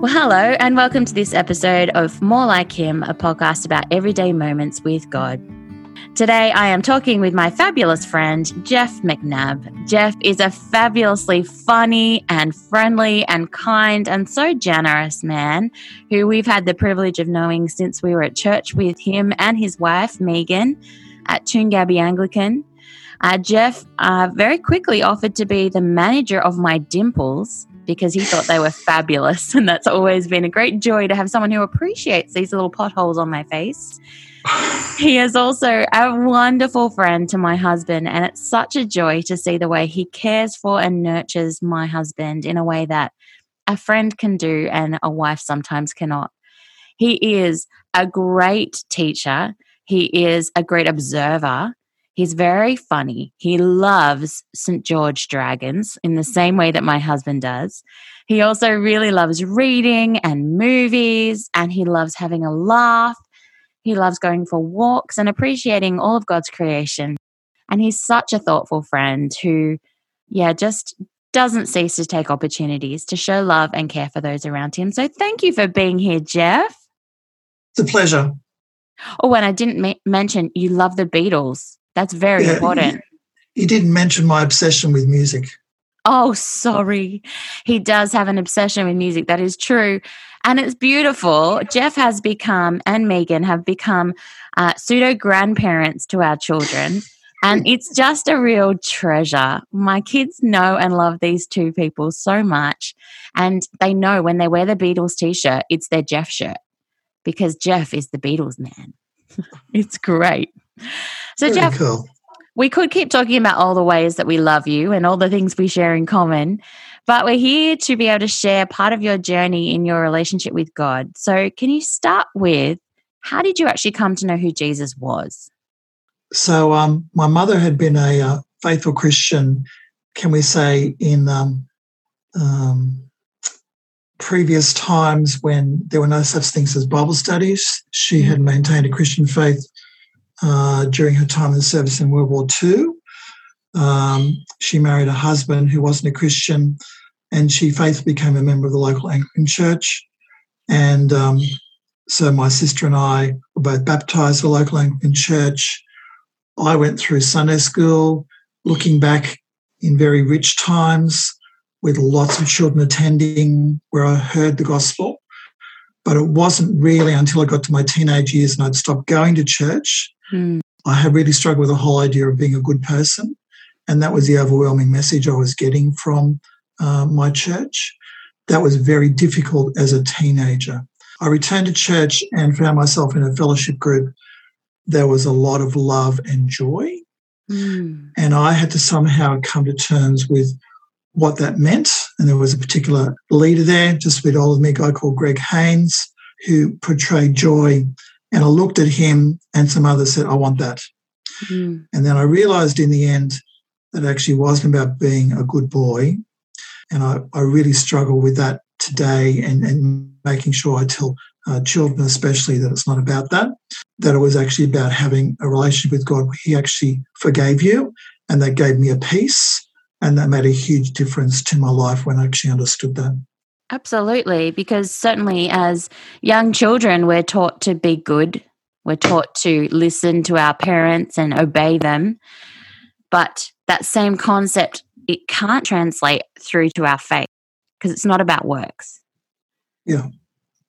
Well, hello, and welcome to this episode of More Like Him, a podcast about everyday moments with God. Today, I am talking with my fabulous friend, Geoff McNab. Geoff is a fabulously funny and friendly and kind and so generous man who we've had the privilege of knowing since we were at church with him and his wife, Megan, at Toongabbie Anglican. Uh, Geoff uh, very quickly offered to be the manager of my dimples because he thought they were fabulous. And that's always been a great joy to have someone who appreciates these little potholes on my face. He is also a wonderful friend to my husband, and it's such a joy to see the way he cares for and nurtures my husband in a way that a friend can do and a wife sometimes cannot. He is a great teacher, he is a great observer. He's very funny. He loves St. George dragons in the same way that my husband does. He also really loves reading and movies, and he loves having a laugh he loves going for walks and appreciating all of God's creation. And he's such a thoughtful friend who, yeah, just doesn't cease to take opportunities to show love and care for those around him. So thank you for being here, Geoff. It's a pleasure. Oh, and I didn't ma- mention you love the Beatles. That's very yeah, important. He, you didn't mention my obsession with music. Oh, sorry. He does have an obsession with music. That is true. And it's beautiful. Geoff has become, and Megan have become uh, pseudo grandparents to our children. And it's just a real treasure. My kids know and love these two people so much. And they know when they wear the Beatles t shirt, it's their Geoff shirt because Geoff is the Beatles man. it's great. So, Very Geoff, cool. we could keep talking about all the ways that we love you and all the things we share in common. But we're here to be able to share part of your journey in your relationship with God. So, can you start with how did you actually come to know who Jesus was? So, um, my mother had been a uh, faithful Christian, can we say, in um, um, previous times when there were no such things as Bible studies. She had maintained a Christian faith uh, during her time in service in World War II. Um, she married a husband who wasn't a Christian and she faithfully became a member of the local Anglican church. And um, so my sister and I were both baptized the local Anglican church. I went through Sunday school, looking back in very rich times with lots of children attending where I heard the gospel. But it wasn't really until I got to my teenage years and I'd stopped going to church. Mm. I had really struggled with the whole idea of being a good person. And that was the overwhelming message I was getting from uh, my church. That was very difficult as a teenager. I returned to church and found myself in a fellowship group. There was a lot of love and joy. Mm. And I had to somehow come to terms with what that meant. And there was a particular leader there, just a bit older than me, a guy called Greg Haynes, who portrayed joy. And I looked at him and some others said, I want that. Mm. And then I realized in the end that actually wasn't about being a good boy. And I, I really struggle with that today and, and making sure I tell uh, children, especially, that it's not about that, that it was actually about having a relationship with God where He actually forgave you and that gave me a peace. And that made a huge difference to my life when I actually understood that. Absolutely, because certainly as young children, we're taught to be good. We're taught to listen to our parents and obey them. But that same concept it can't translate through to our faith because it's not about works. Yeah.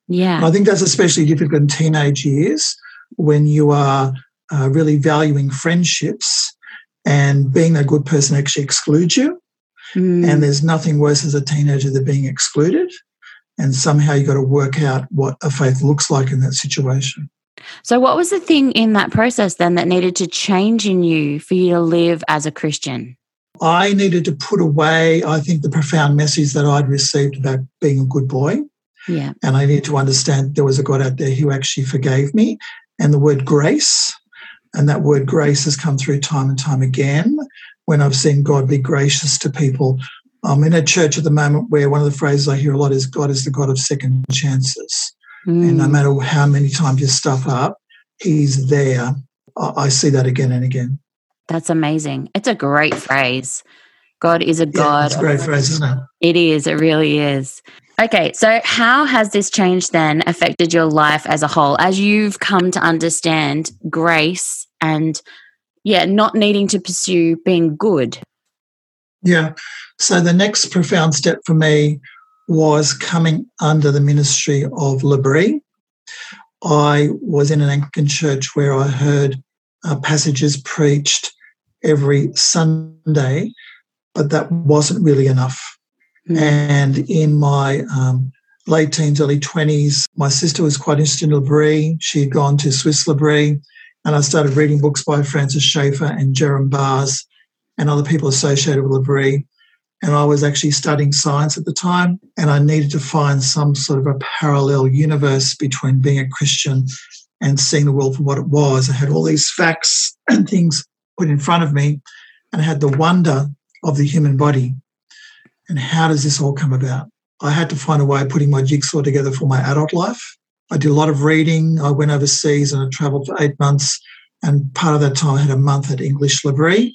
Yeah. I think that's especially difficult in teenage years when you are uh, really valuing friendships and being a good person actually excludes you. Mm. And there's nothing worse as a teenager than being excluded. And somehow you've got to work out what a faith looks like in that situation. So, what was the thing in that process then that needed to change in you for you to live as a Christian? I needed to put away, I think, the profound message that I'd received about being a good boy. Yeah. And I needed to understand there was a God out there who actually forgave me. And the word grace, and that word grace has come through time and time again when I've seen God be gracious to people. I'm in a church at the moment where one of the phrases I hear a lot is God is the God of second chances. Mm. And no mm. matter how many times you stuff up, He's there. I see that again and again. That's amazing. It's a great phrase. God is a God. That's a great phrase, isn't it? It is. It really is. Okay, so how has this change then affected your life as a whole as you've come to understand grace and, yeah, not needing to pursue being good? Yeah. So the next profound step for me was coming under the ministry of L'Abri. I was in an Anglican church where I heard uh, passages preached every Sunday, but that wasn't really enough. Mm. And in my um, late teens, early 20s, my sister was quite interested in L'Abri. She had gone to Swiss L'Abri, and I started reading books by Francis Schaeffer and Jerram Barrs and other people associated with L'Abri. And I was actually studying science at the time, and I needed to find some sort of a parallel universe between being a Christian and seeing the world for what it was. I had all these facts and things put in front of me, and I had the wonder of the human body. And how does this all come about? I had to find a way of putting my jigsaw together for my adult life. I did a lot of reading. I went overseas and I traveled for eight months. And part of that time, I had a month at English L'Abri,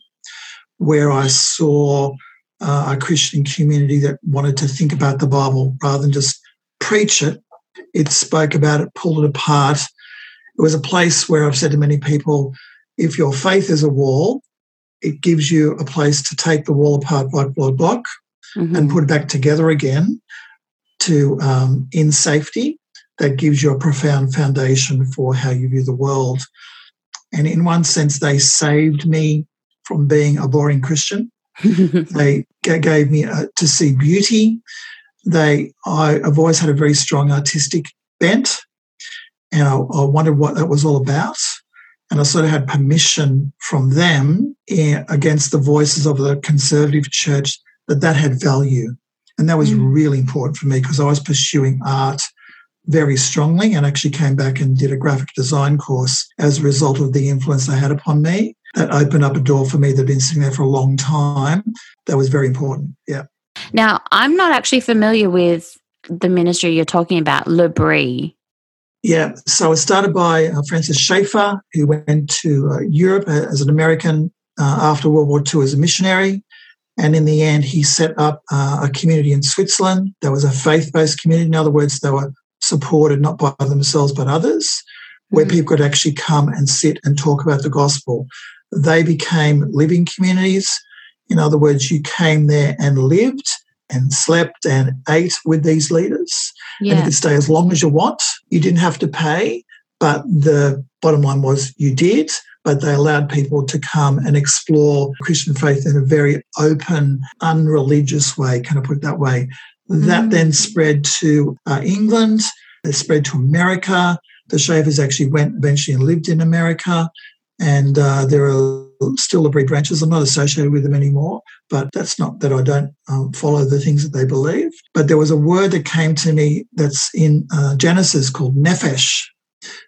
where I saw uh, a Christian community that wanted to think about the Bible rather than just preach it. It spoke about it, pulled it apart. It was a place where I've said to many people, if your faith is a wall, it gives you a place to take the wall apart block, block, block, mm-hmm. and put it back together again to um, in safety. That gives you a profound foundation for how you view the world. And in one sense, they saved me from being a boring Christian. they gave me uh, to see beauty. They, I, have always had a very strong artistic bent, and I, I wondered what that was all about. And I sort of had permission from them in, against the voices of the conservative church that that had value. And that was mm. really important for me because I was pursuing art very strongly and actually came back and did a graphic design course as a result of the influence they had upon me. That opened up a door for me that had been sitting there for a long time. That was very important. Yeah. Now, I'm not actually familiar with the ministry you're talking about, L'Abri. Yeah, so it started by uh, Francis Schaeffer, who went to uh, Europe as an American uh, after World War II as a missionary. And in the end, he set up uh, a community in Switzerland that was a faith based community. In other words, they were supported not by themselves but others, where mm-hmm. people could actually come and sit and talk about the gospel. They became living communities. In other words, you came there and lived and slept and ate with these leaders. Yeah. And you could stay as long as you want. You didn't have to pay, but the bottom line was you did. But they allowed people to come and explore Christian faith in a very open, unreligious way. Can I put it that way? That mm. then spread to uh, England, it spread to America. The Schaeffers actually went eventually and lived in America. And uh, there are still L'Abri branches. I'm not associated with them anymore, but that's not that I don't um, follow the things that they believe. But there was a word that came to me that's in uh, Genesis called nephesh,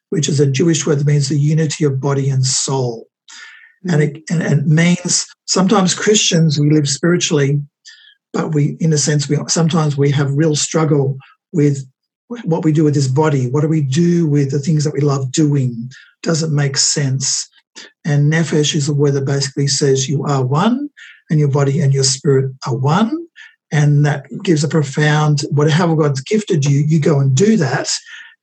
which is a Jewish word that means the unity of body and soul. Mm-hmm. And, it, and it means sometimes Christians, we live spiritually, but we, in a sense, we sometimes we have real struggle with what we do with this body. What do we do with the things that we love doing? Does it make sense? And nephesh is a word that basically says you are one, and your body and your spirit are one. And that gives a profound, whatever God's gifted you, you go and do that.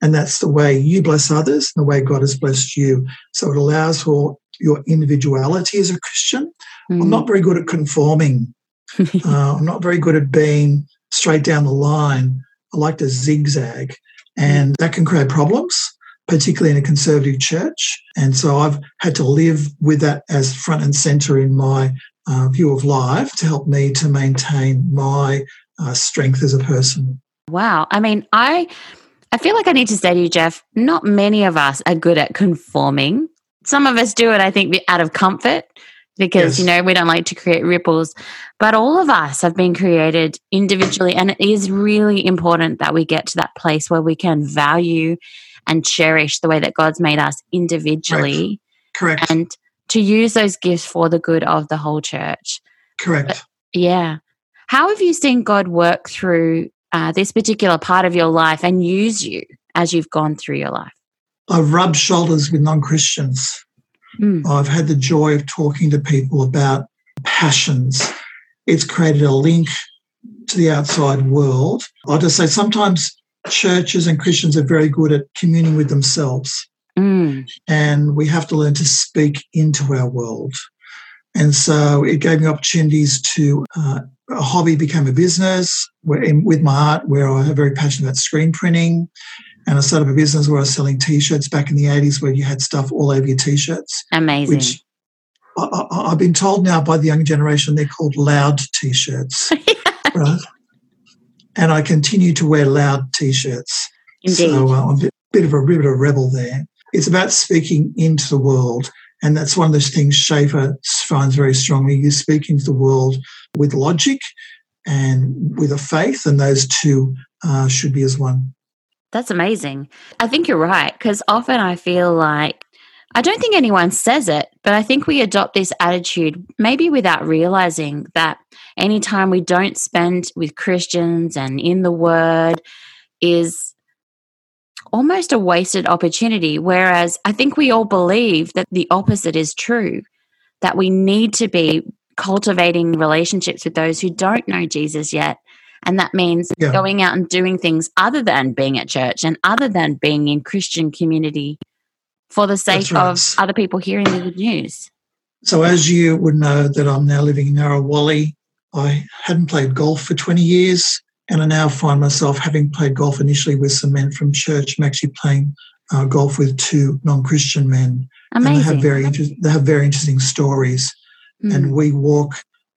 And that's the way you bless others, and the way God has blessed you. So it allows for your individuality as a Christian. Mm. I'm not very good at conforming. uh, I'm not very good at being straight down the line. I like to zigzag, and that can create problems, particularly in a conservative church. And so I've had to live with that as front and center in my uh, view of life to help me to maintain my uh, strength as a person. Wow. I mean, I. I feel like I need to say to you, Geoff, not many of us are good at conforming. Some of us do it, I think, out of comfort because, yes. you know, we don't like to create ripples. But all of us have been created individually. And it is really important that we get to that place where we can value and cherish the way that God's made us individually. Correct. Correct. And to use those gifts for the good of the whole church. Correct. But, yeah. How have you seen God work through uh, this particular part of your life and use you as you've gone through your life? I've rubbed shoulders with non Christians. Mm. I've had the joy of talking to people about passions it's created a link to the outside world. I'll just say sometimes churches and Christians are very good at communing with themselves. Mm. And we have to learn to speak into our world. And so it gave me opportunities to, uh, a hobby became a business where, in, with my art, where I am very passionate about screen printing. And I started a business where I was selling t shirts back in the 80s, where you had stuff all over your t shirts. Amazing. Which I, have been told now by the young generation they're called loud t shirts. right? And I continue to wear loud t shirts. Indeed. So uh, I'm a bit, bit of a bit of a rebel there. It's about speaking into the world and that's one of those things Schaeffer finds very strongly. You speak into the world with logic and with a faith, and those two uh, should be as one. That's amazing. I think you're right because often I feel like I don't think anyone says it, but I think we adopt this attitude maybe without realizing that anytime we don't spend with Christians and in the Word is almost a wasted opportunity. Whereas I think we all believe that the opposite is true, that we need to be cultivating relationships with those who don't know Jesus yet. And that means yeah. going out and doing things other than being at church and other than being in Christian community for the sake right. of other people hearing the good news. So, as you would know, that I'm now living in Narrawallee. I hadn't played golf for 20 years. And I now find myself, having played golf initially with some men from church, I'm actually playing uh, golf with two non-Christian men. Amazing. And they have very inter- they have very interesting stories. Mm. And we walk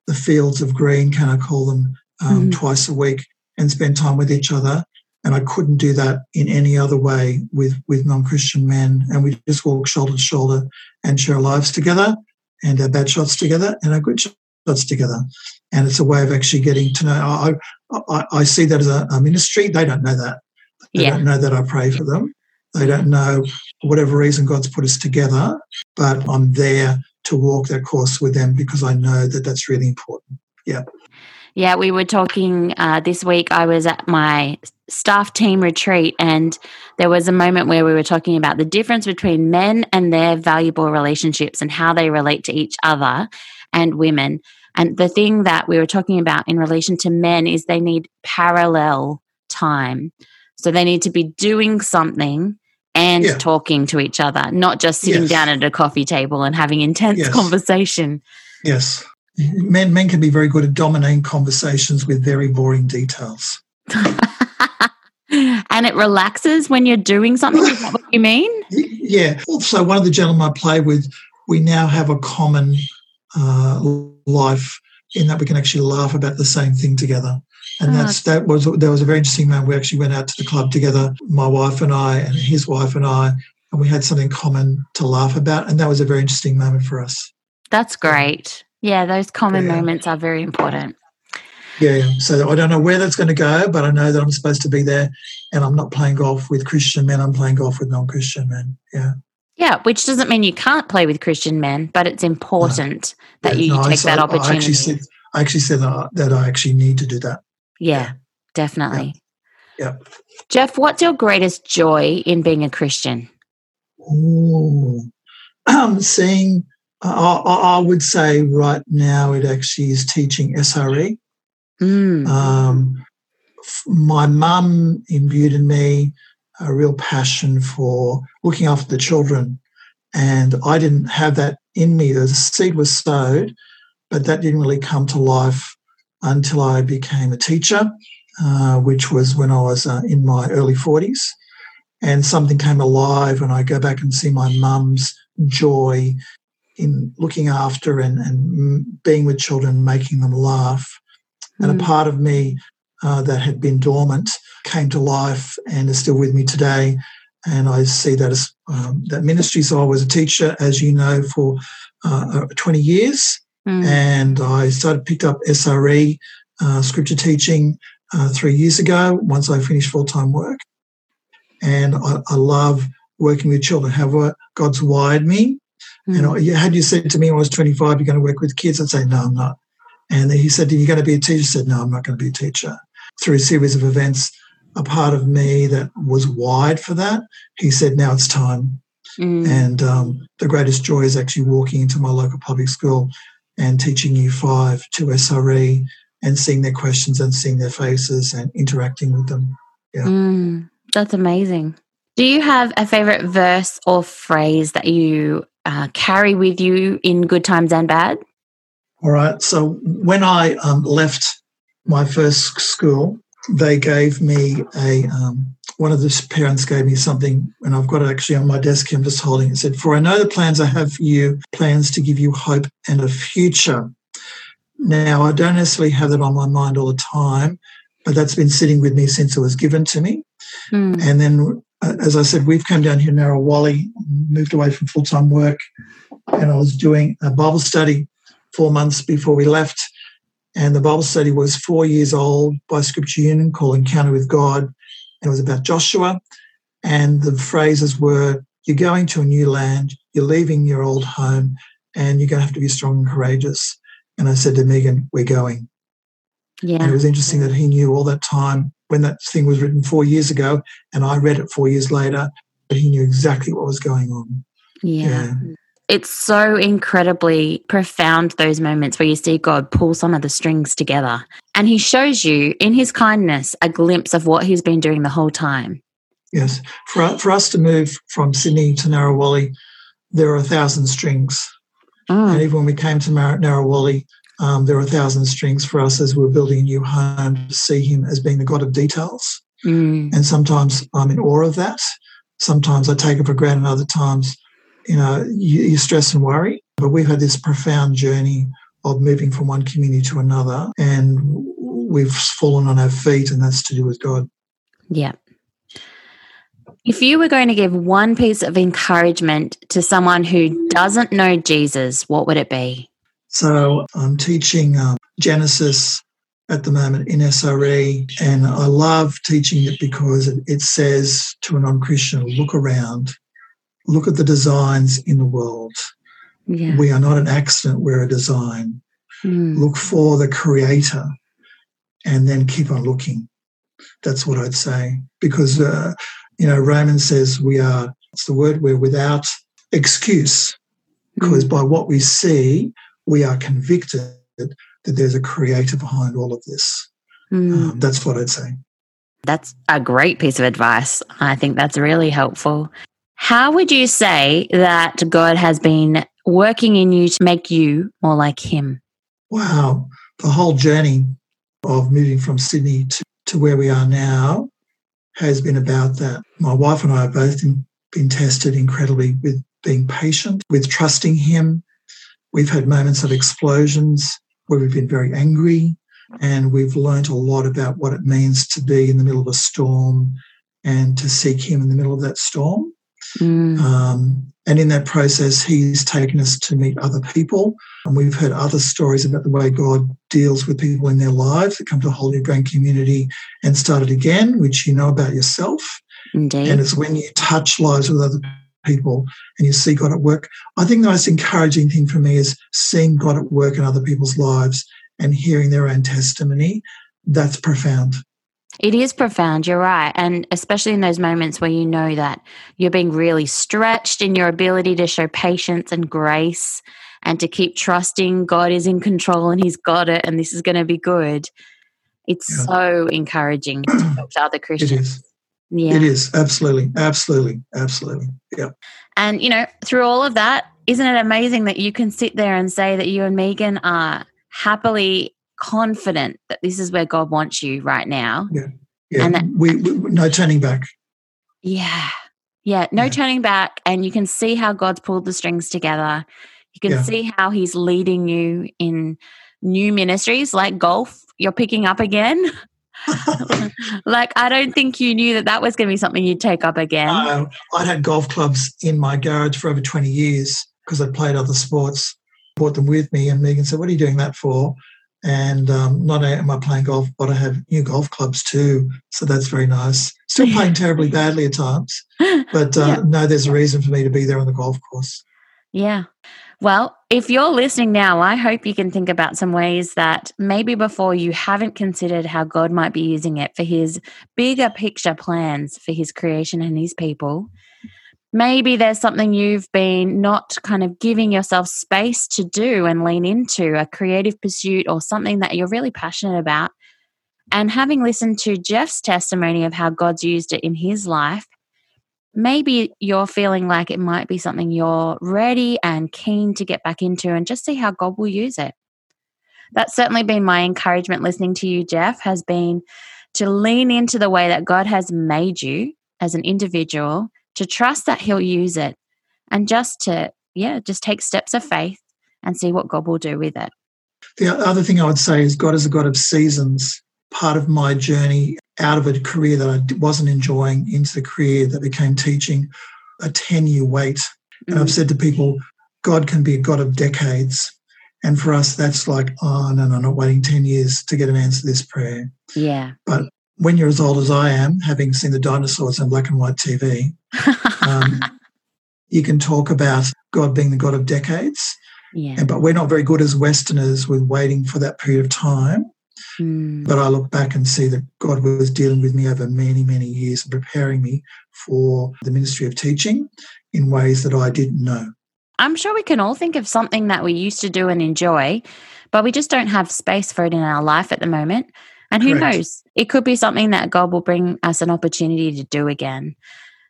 the fields of green, can I call them, um, mm. twice a week, and spend time with each other. And I couldn't do that in any other way with with non-Christian men. And we just walk shoulder to shoulder and share our lives together, and our bad shots together, and our good shots together and it's a way of actually getting to know. I, I, I see that as a, a, ministry. They don't know that. They yeah. don't know that I pray for them. They don't know for whatever reason God's put us together, but I'm there to walk that course with them because I know that that's really important. Yeah. Yeah, we were talking uh, this week. I was at my staff team retreat, and there was a moment where we were talking about the difference between men and their valuable relationships and how they relate to each other and women. And the thing that we were talking about in relation to men is they need parallel time. So they need to be doing something and yeah. talking to each other, not just sitting yes. down at a coffee table and having intense yes. conversation. Yes. Men men can be very good at dominating conversations with very boring details. and it relaxes when you're doing something. Is that what you mean? Yeah. Also, one of the gentlemen I play with, we now have a common uh, life in that we can actually laugh about the same thing together. And that's that was there was a very interesting moment. We actually went out to the club together, my wife and I, and his wife and I, and we had something common to laugh about, and that was a very interesting moment for us. That's great. Yeah, those common yeah. moments are very important. Yeah, so I don't know where that's going to go, but I know that I'm supposed to be there, and I'm not playing golf with Christian men. I'm playing golf with non-Christian men. Yeah. Yeah, which doesn't mean you can't play with Christian men, but it's important no. that yeah, you no, take I, that opportunity. I actually said, I actually said that, that I actually need to do that. Yeah, yeah. definitely. Yeah. yeah. Geoff, what's your greatest joy in being a Christian? Oh, um, seeing, I, I, would say right now it actually is teaching SRE. Mm. Um, my mum imbued in me a real passion for looking after the children. And I didn't have that in me. The seed was sowed, but that didn't really come to life until I became a teacher, uh, which was when I was uh, in my early 40s. And something came alive, and I go back and see my mum's joy in looking after and, and being with children, making them laugh. Mm. And a mm. part of me uh, that had been dormant came to life and is still with me today. And I see that as um, that ministry. So I was a teacher, as you know, for uh, uh 20 years. Mm. And I started picked up SRE, uh, scripture teaching, uh, three years ago, once I finished full time work. And I, I, love working with children, how God's wired me. Mm. And I, had you said to me when I was 25, you're going to work with kids, I'd say, no, I'm not. And he said, you're you going to be a teacher? I said, No, I'm not going to be a teacher. Through a series of events, a part of me that was wired for that, he said, Now it's time. Mm. And um, the greatest joy is actually walking into my local public school and teaching year five to SRE and seeing their questions and seeing their faces and interacting with them. Yeah. Mm, that's amazing. Do you have a favorite verse or phrase that you uh, carry with you in good times and bad? All right. So when I um, left my first school, they gave me a um, one of the parents gave me something, and I've got it actually on my desk. I'm just holding it. said, For I know the plans I have for you, plans to give you hope and a future. Now, I don't necessarily have that on my mind all the time, but that's been sitting with me since it was given to me. Mm. And then, Uh, as I said, we've come down here to Narrawallee, moved away from full time work, and I was doing a Bible study four months before we left. And the Bible study was four years old by Scripture Union called Encounter with God. And It was about Joshua. And the phrases were You're going to a new land, you're leaving your old home, and you're going to have to be strong and courageous. And I said to Megan, We're going. Yeah. And it was interesting that he knew all that time when that thing was written four years ago, and I read it four years later, but he knew exactly what was going on. Yeah. yeah. It's so incredibly profound, those moments where you see God pull some of the strings together. And He shows you, in His kindness, a glimpse of what He's been doing the whole time. Yes. For, for us to move from Sydney to Narrawallee, there are a thousand strings. Mm. And even when we came to Mar- Narrawallee, um, there are a thousand strings for us as we we're building a new home to see Him as being the God of details. Mm. And sometimes I'm in awe of that. Sometimes I take it for granted, other times you know, you, you stress and worry. But we've had this profound journey of moving from one community to another, and we've fallen on our feet, and that's to do with God. Yeah. If you were going to give one piece of encouragement to someone who doesn't know Jesus, what would it be? So I'm teaching um, Genesis at the moment in SRE, and I love teaching it because it, it says to a non Christian, look around look at the designs in the world. Yeah. We are not an accident, we're a design. Mm. Look for the creator and then keep on looking. That's what I'd say. Because, uh, you know, Romans says we are, it's the word, we're without excuse. Because mm. by what we see, we are convicted that there's a creator behind all of this. Mm. Um, that's what I'd say. That's a great piece of advice. I think that's really helpful. How would you say that God has been working in you to make you more like Him? Wow. The whole journey of moving from Sydney to, to where we are now has been about that. My wife and I have both been tested incredibly with being patient, with trusting Him. We've had moments of explosions where we've been very angry, and we've learned a lot about what it means to be in the middle of a storm and to seek Him in the middle of that storm. Mm. Um, and in that process, he's taken us to meet other people. And we've heard other stories about the way God deals with people in their lives that come to a Holy Brain community and start it again, which you know about yourself. Indeed. And it's when you touch lives with other people and you see God at work. I think the most encouraging thing for me is seeing God at work in other people's lives and hearing their own testimony. That's profound. It is profound, you're right. And especially in those moments where you know that you're being really stretched in your ability to show patience and grace and to keep trusting God is in control and He's got it and this is going to be good. It's yeah. so encouraging to talk to other Christians. It is. Yeah. It is. Absolutely. Absolutely. Absolutely. Yeah. And, you know, through all of that, isn't it amazing that you can sit there and say that you and Megan are happily confident that this is where God wants you right now. Yeah. Yeah. And that, we, we no turning back. Yeah. Yeah. No yeah. turning back. And you can see how God's pulled the strings together. You can yeah. see how He's leading you in new ministries like golf, you're picking up again. like, I don't think you knew that that was going to be something you'd take up again. Uh, I'd had golf clubs in my garage for over 20 years because I played other sports, brought them with me. And Megan said, What are you doing that for? And um, not only am I playing golf, but I have new golf clubs too. So that's very nice. Still playing terribly badly at times, but uh, yeah. no, there's a reason for me to be there on the golf course. Yeah. Well, if you're listening now, I hope you can think about some ways that maybe before you haven't considered how God might be using it for his bigger picture plans for his creation and his people. Maybe there's something you've been not kind of giving yourself space to do and lean into, a creative pursuit or something that you're really passionate about. And having listened to Geoff's testimony of how God's used it in his life, maybe you're feeling like it might be something you're ready and keen to get back into and just see how God will use it. That's certainly been my encouragement listening to you, Geoff, has been to lean into the way that God has made you as an individual, to trust that He'll use it, and just to, yeah, just take steps of faith and see what God will do with it. The other thing I would say is God is a God of seasons. Part of my journey out of a career that I wasn't enjoying into the career that became teaching, a 10 year wait. And mm-hmm. I've mm. said to people, God can be a God of decades. And for us, that's like, oh, no, no, I'm not waiting 10 years to get an answer to this prayer. Yeah. But when you're as old as I am, having seen the dinosaurs on black and white TV, um, you can talk about God being the God of decades. Yeah. And, but we're not very good as Westerners with waiting for that period of time. Mm. But I look back and see that God was dealing with me over many, many years and preparing me for the ministry of teaching in ways that I didn't know. I'm sure we can all think of something that we used to do and enjoy, but we just don't have space for it in our life at the moment. And who Correct. knows? It could be something that God will bring us an opportunity to do again.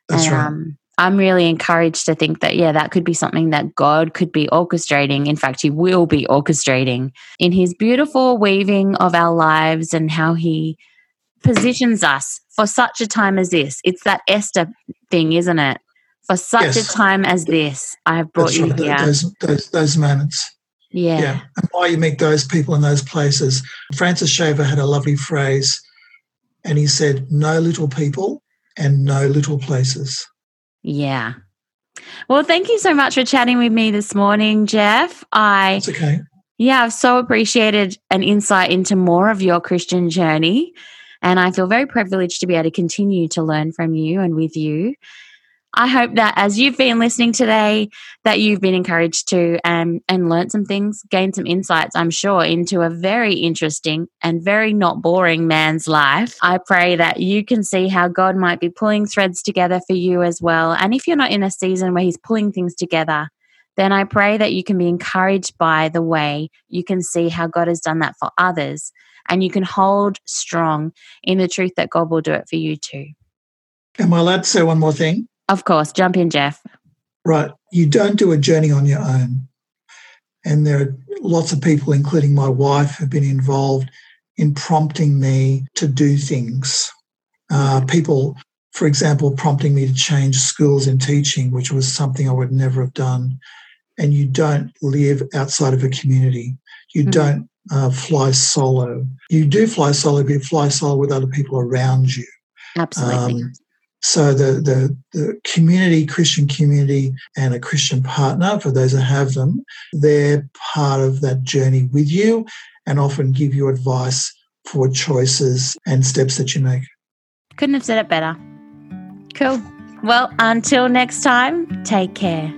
That's and, right. Um, I'm really encouraged to think that, yeah, that could be something that God could be orchestrating. In fact, He will be orchestrating in His beautiful weaving of our lives and how He positions us for such a time as this. It's that Esther thing, isn't it? For such yes. a time as this, I have brought That's you right. here. Those, those, those moments. Yeah. yeah. And why you meet those people in those places. Francis Schaeffer had a lovely phrase, and he said, No little people and no little places. Yeah. Well, thank you so much for chatting with me this morning, Geoff. I It's okay. Yeah, I've so appreciated an insight into more of your Christian journey. And I feel very privileged to be able to continue to learn from you and with you. I hope that as you've been listening today, that you've been encouraged to um, and learned some things, gained some insights, I'm sure, into a very interesting and very not boring man's life. I pray that you can see how God might be pulling threads together for you as well. And if you're not in a season where He's pulling things together, then I pray that you can be encouraged by the way you can see how God has done that for others and you can hold strong in the truth that God will do it for you too. Am I allowed to say one more thing? Of course. Jump in, Geoff. Right. You don't do a journey on your own. And there are lots of people, including my wife, have been involved in prompting me to do things. Uh, people, for example, prompting me to change schools in teaching, which was something I would never have done. And you don't live outside of a community. You mm-hmm. don't uh, fly solo. You do fly solo, but you fly solo with other people around you. Absolutely. Um, so the, the, the community, Christian community, and a Christian partner, for those that have them, they're part of that journey with you and often give you advice for choices and steps that you make. Couldn't have said it better. Cool. Well, until next time, take care.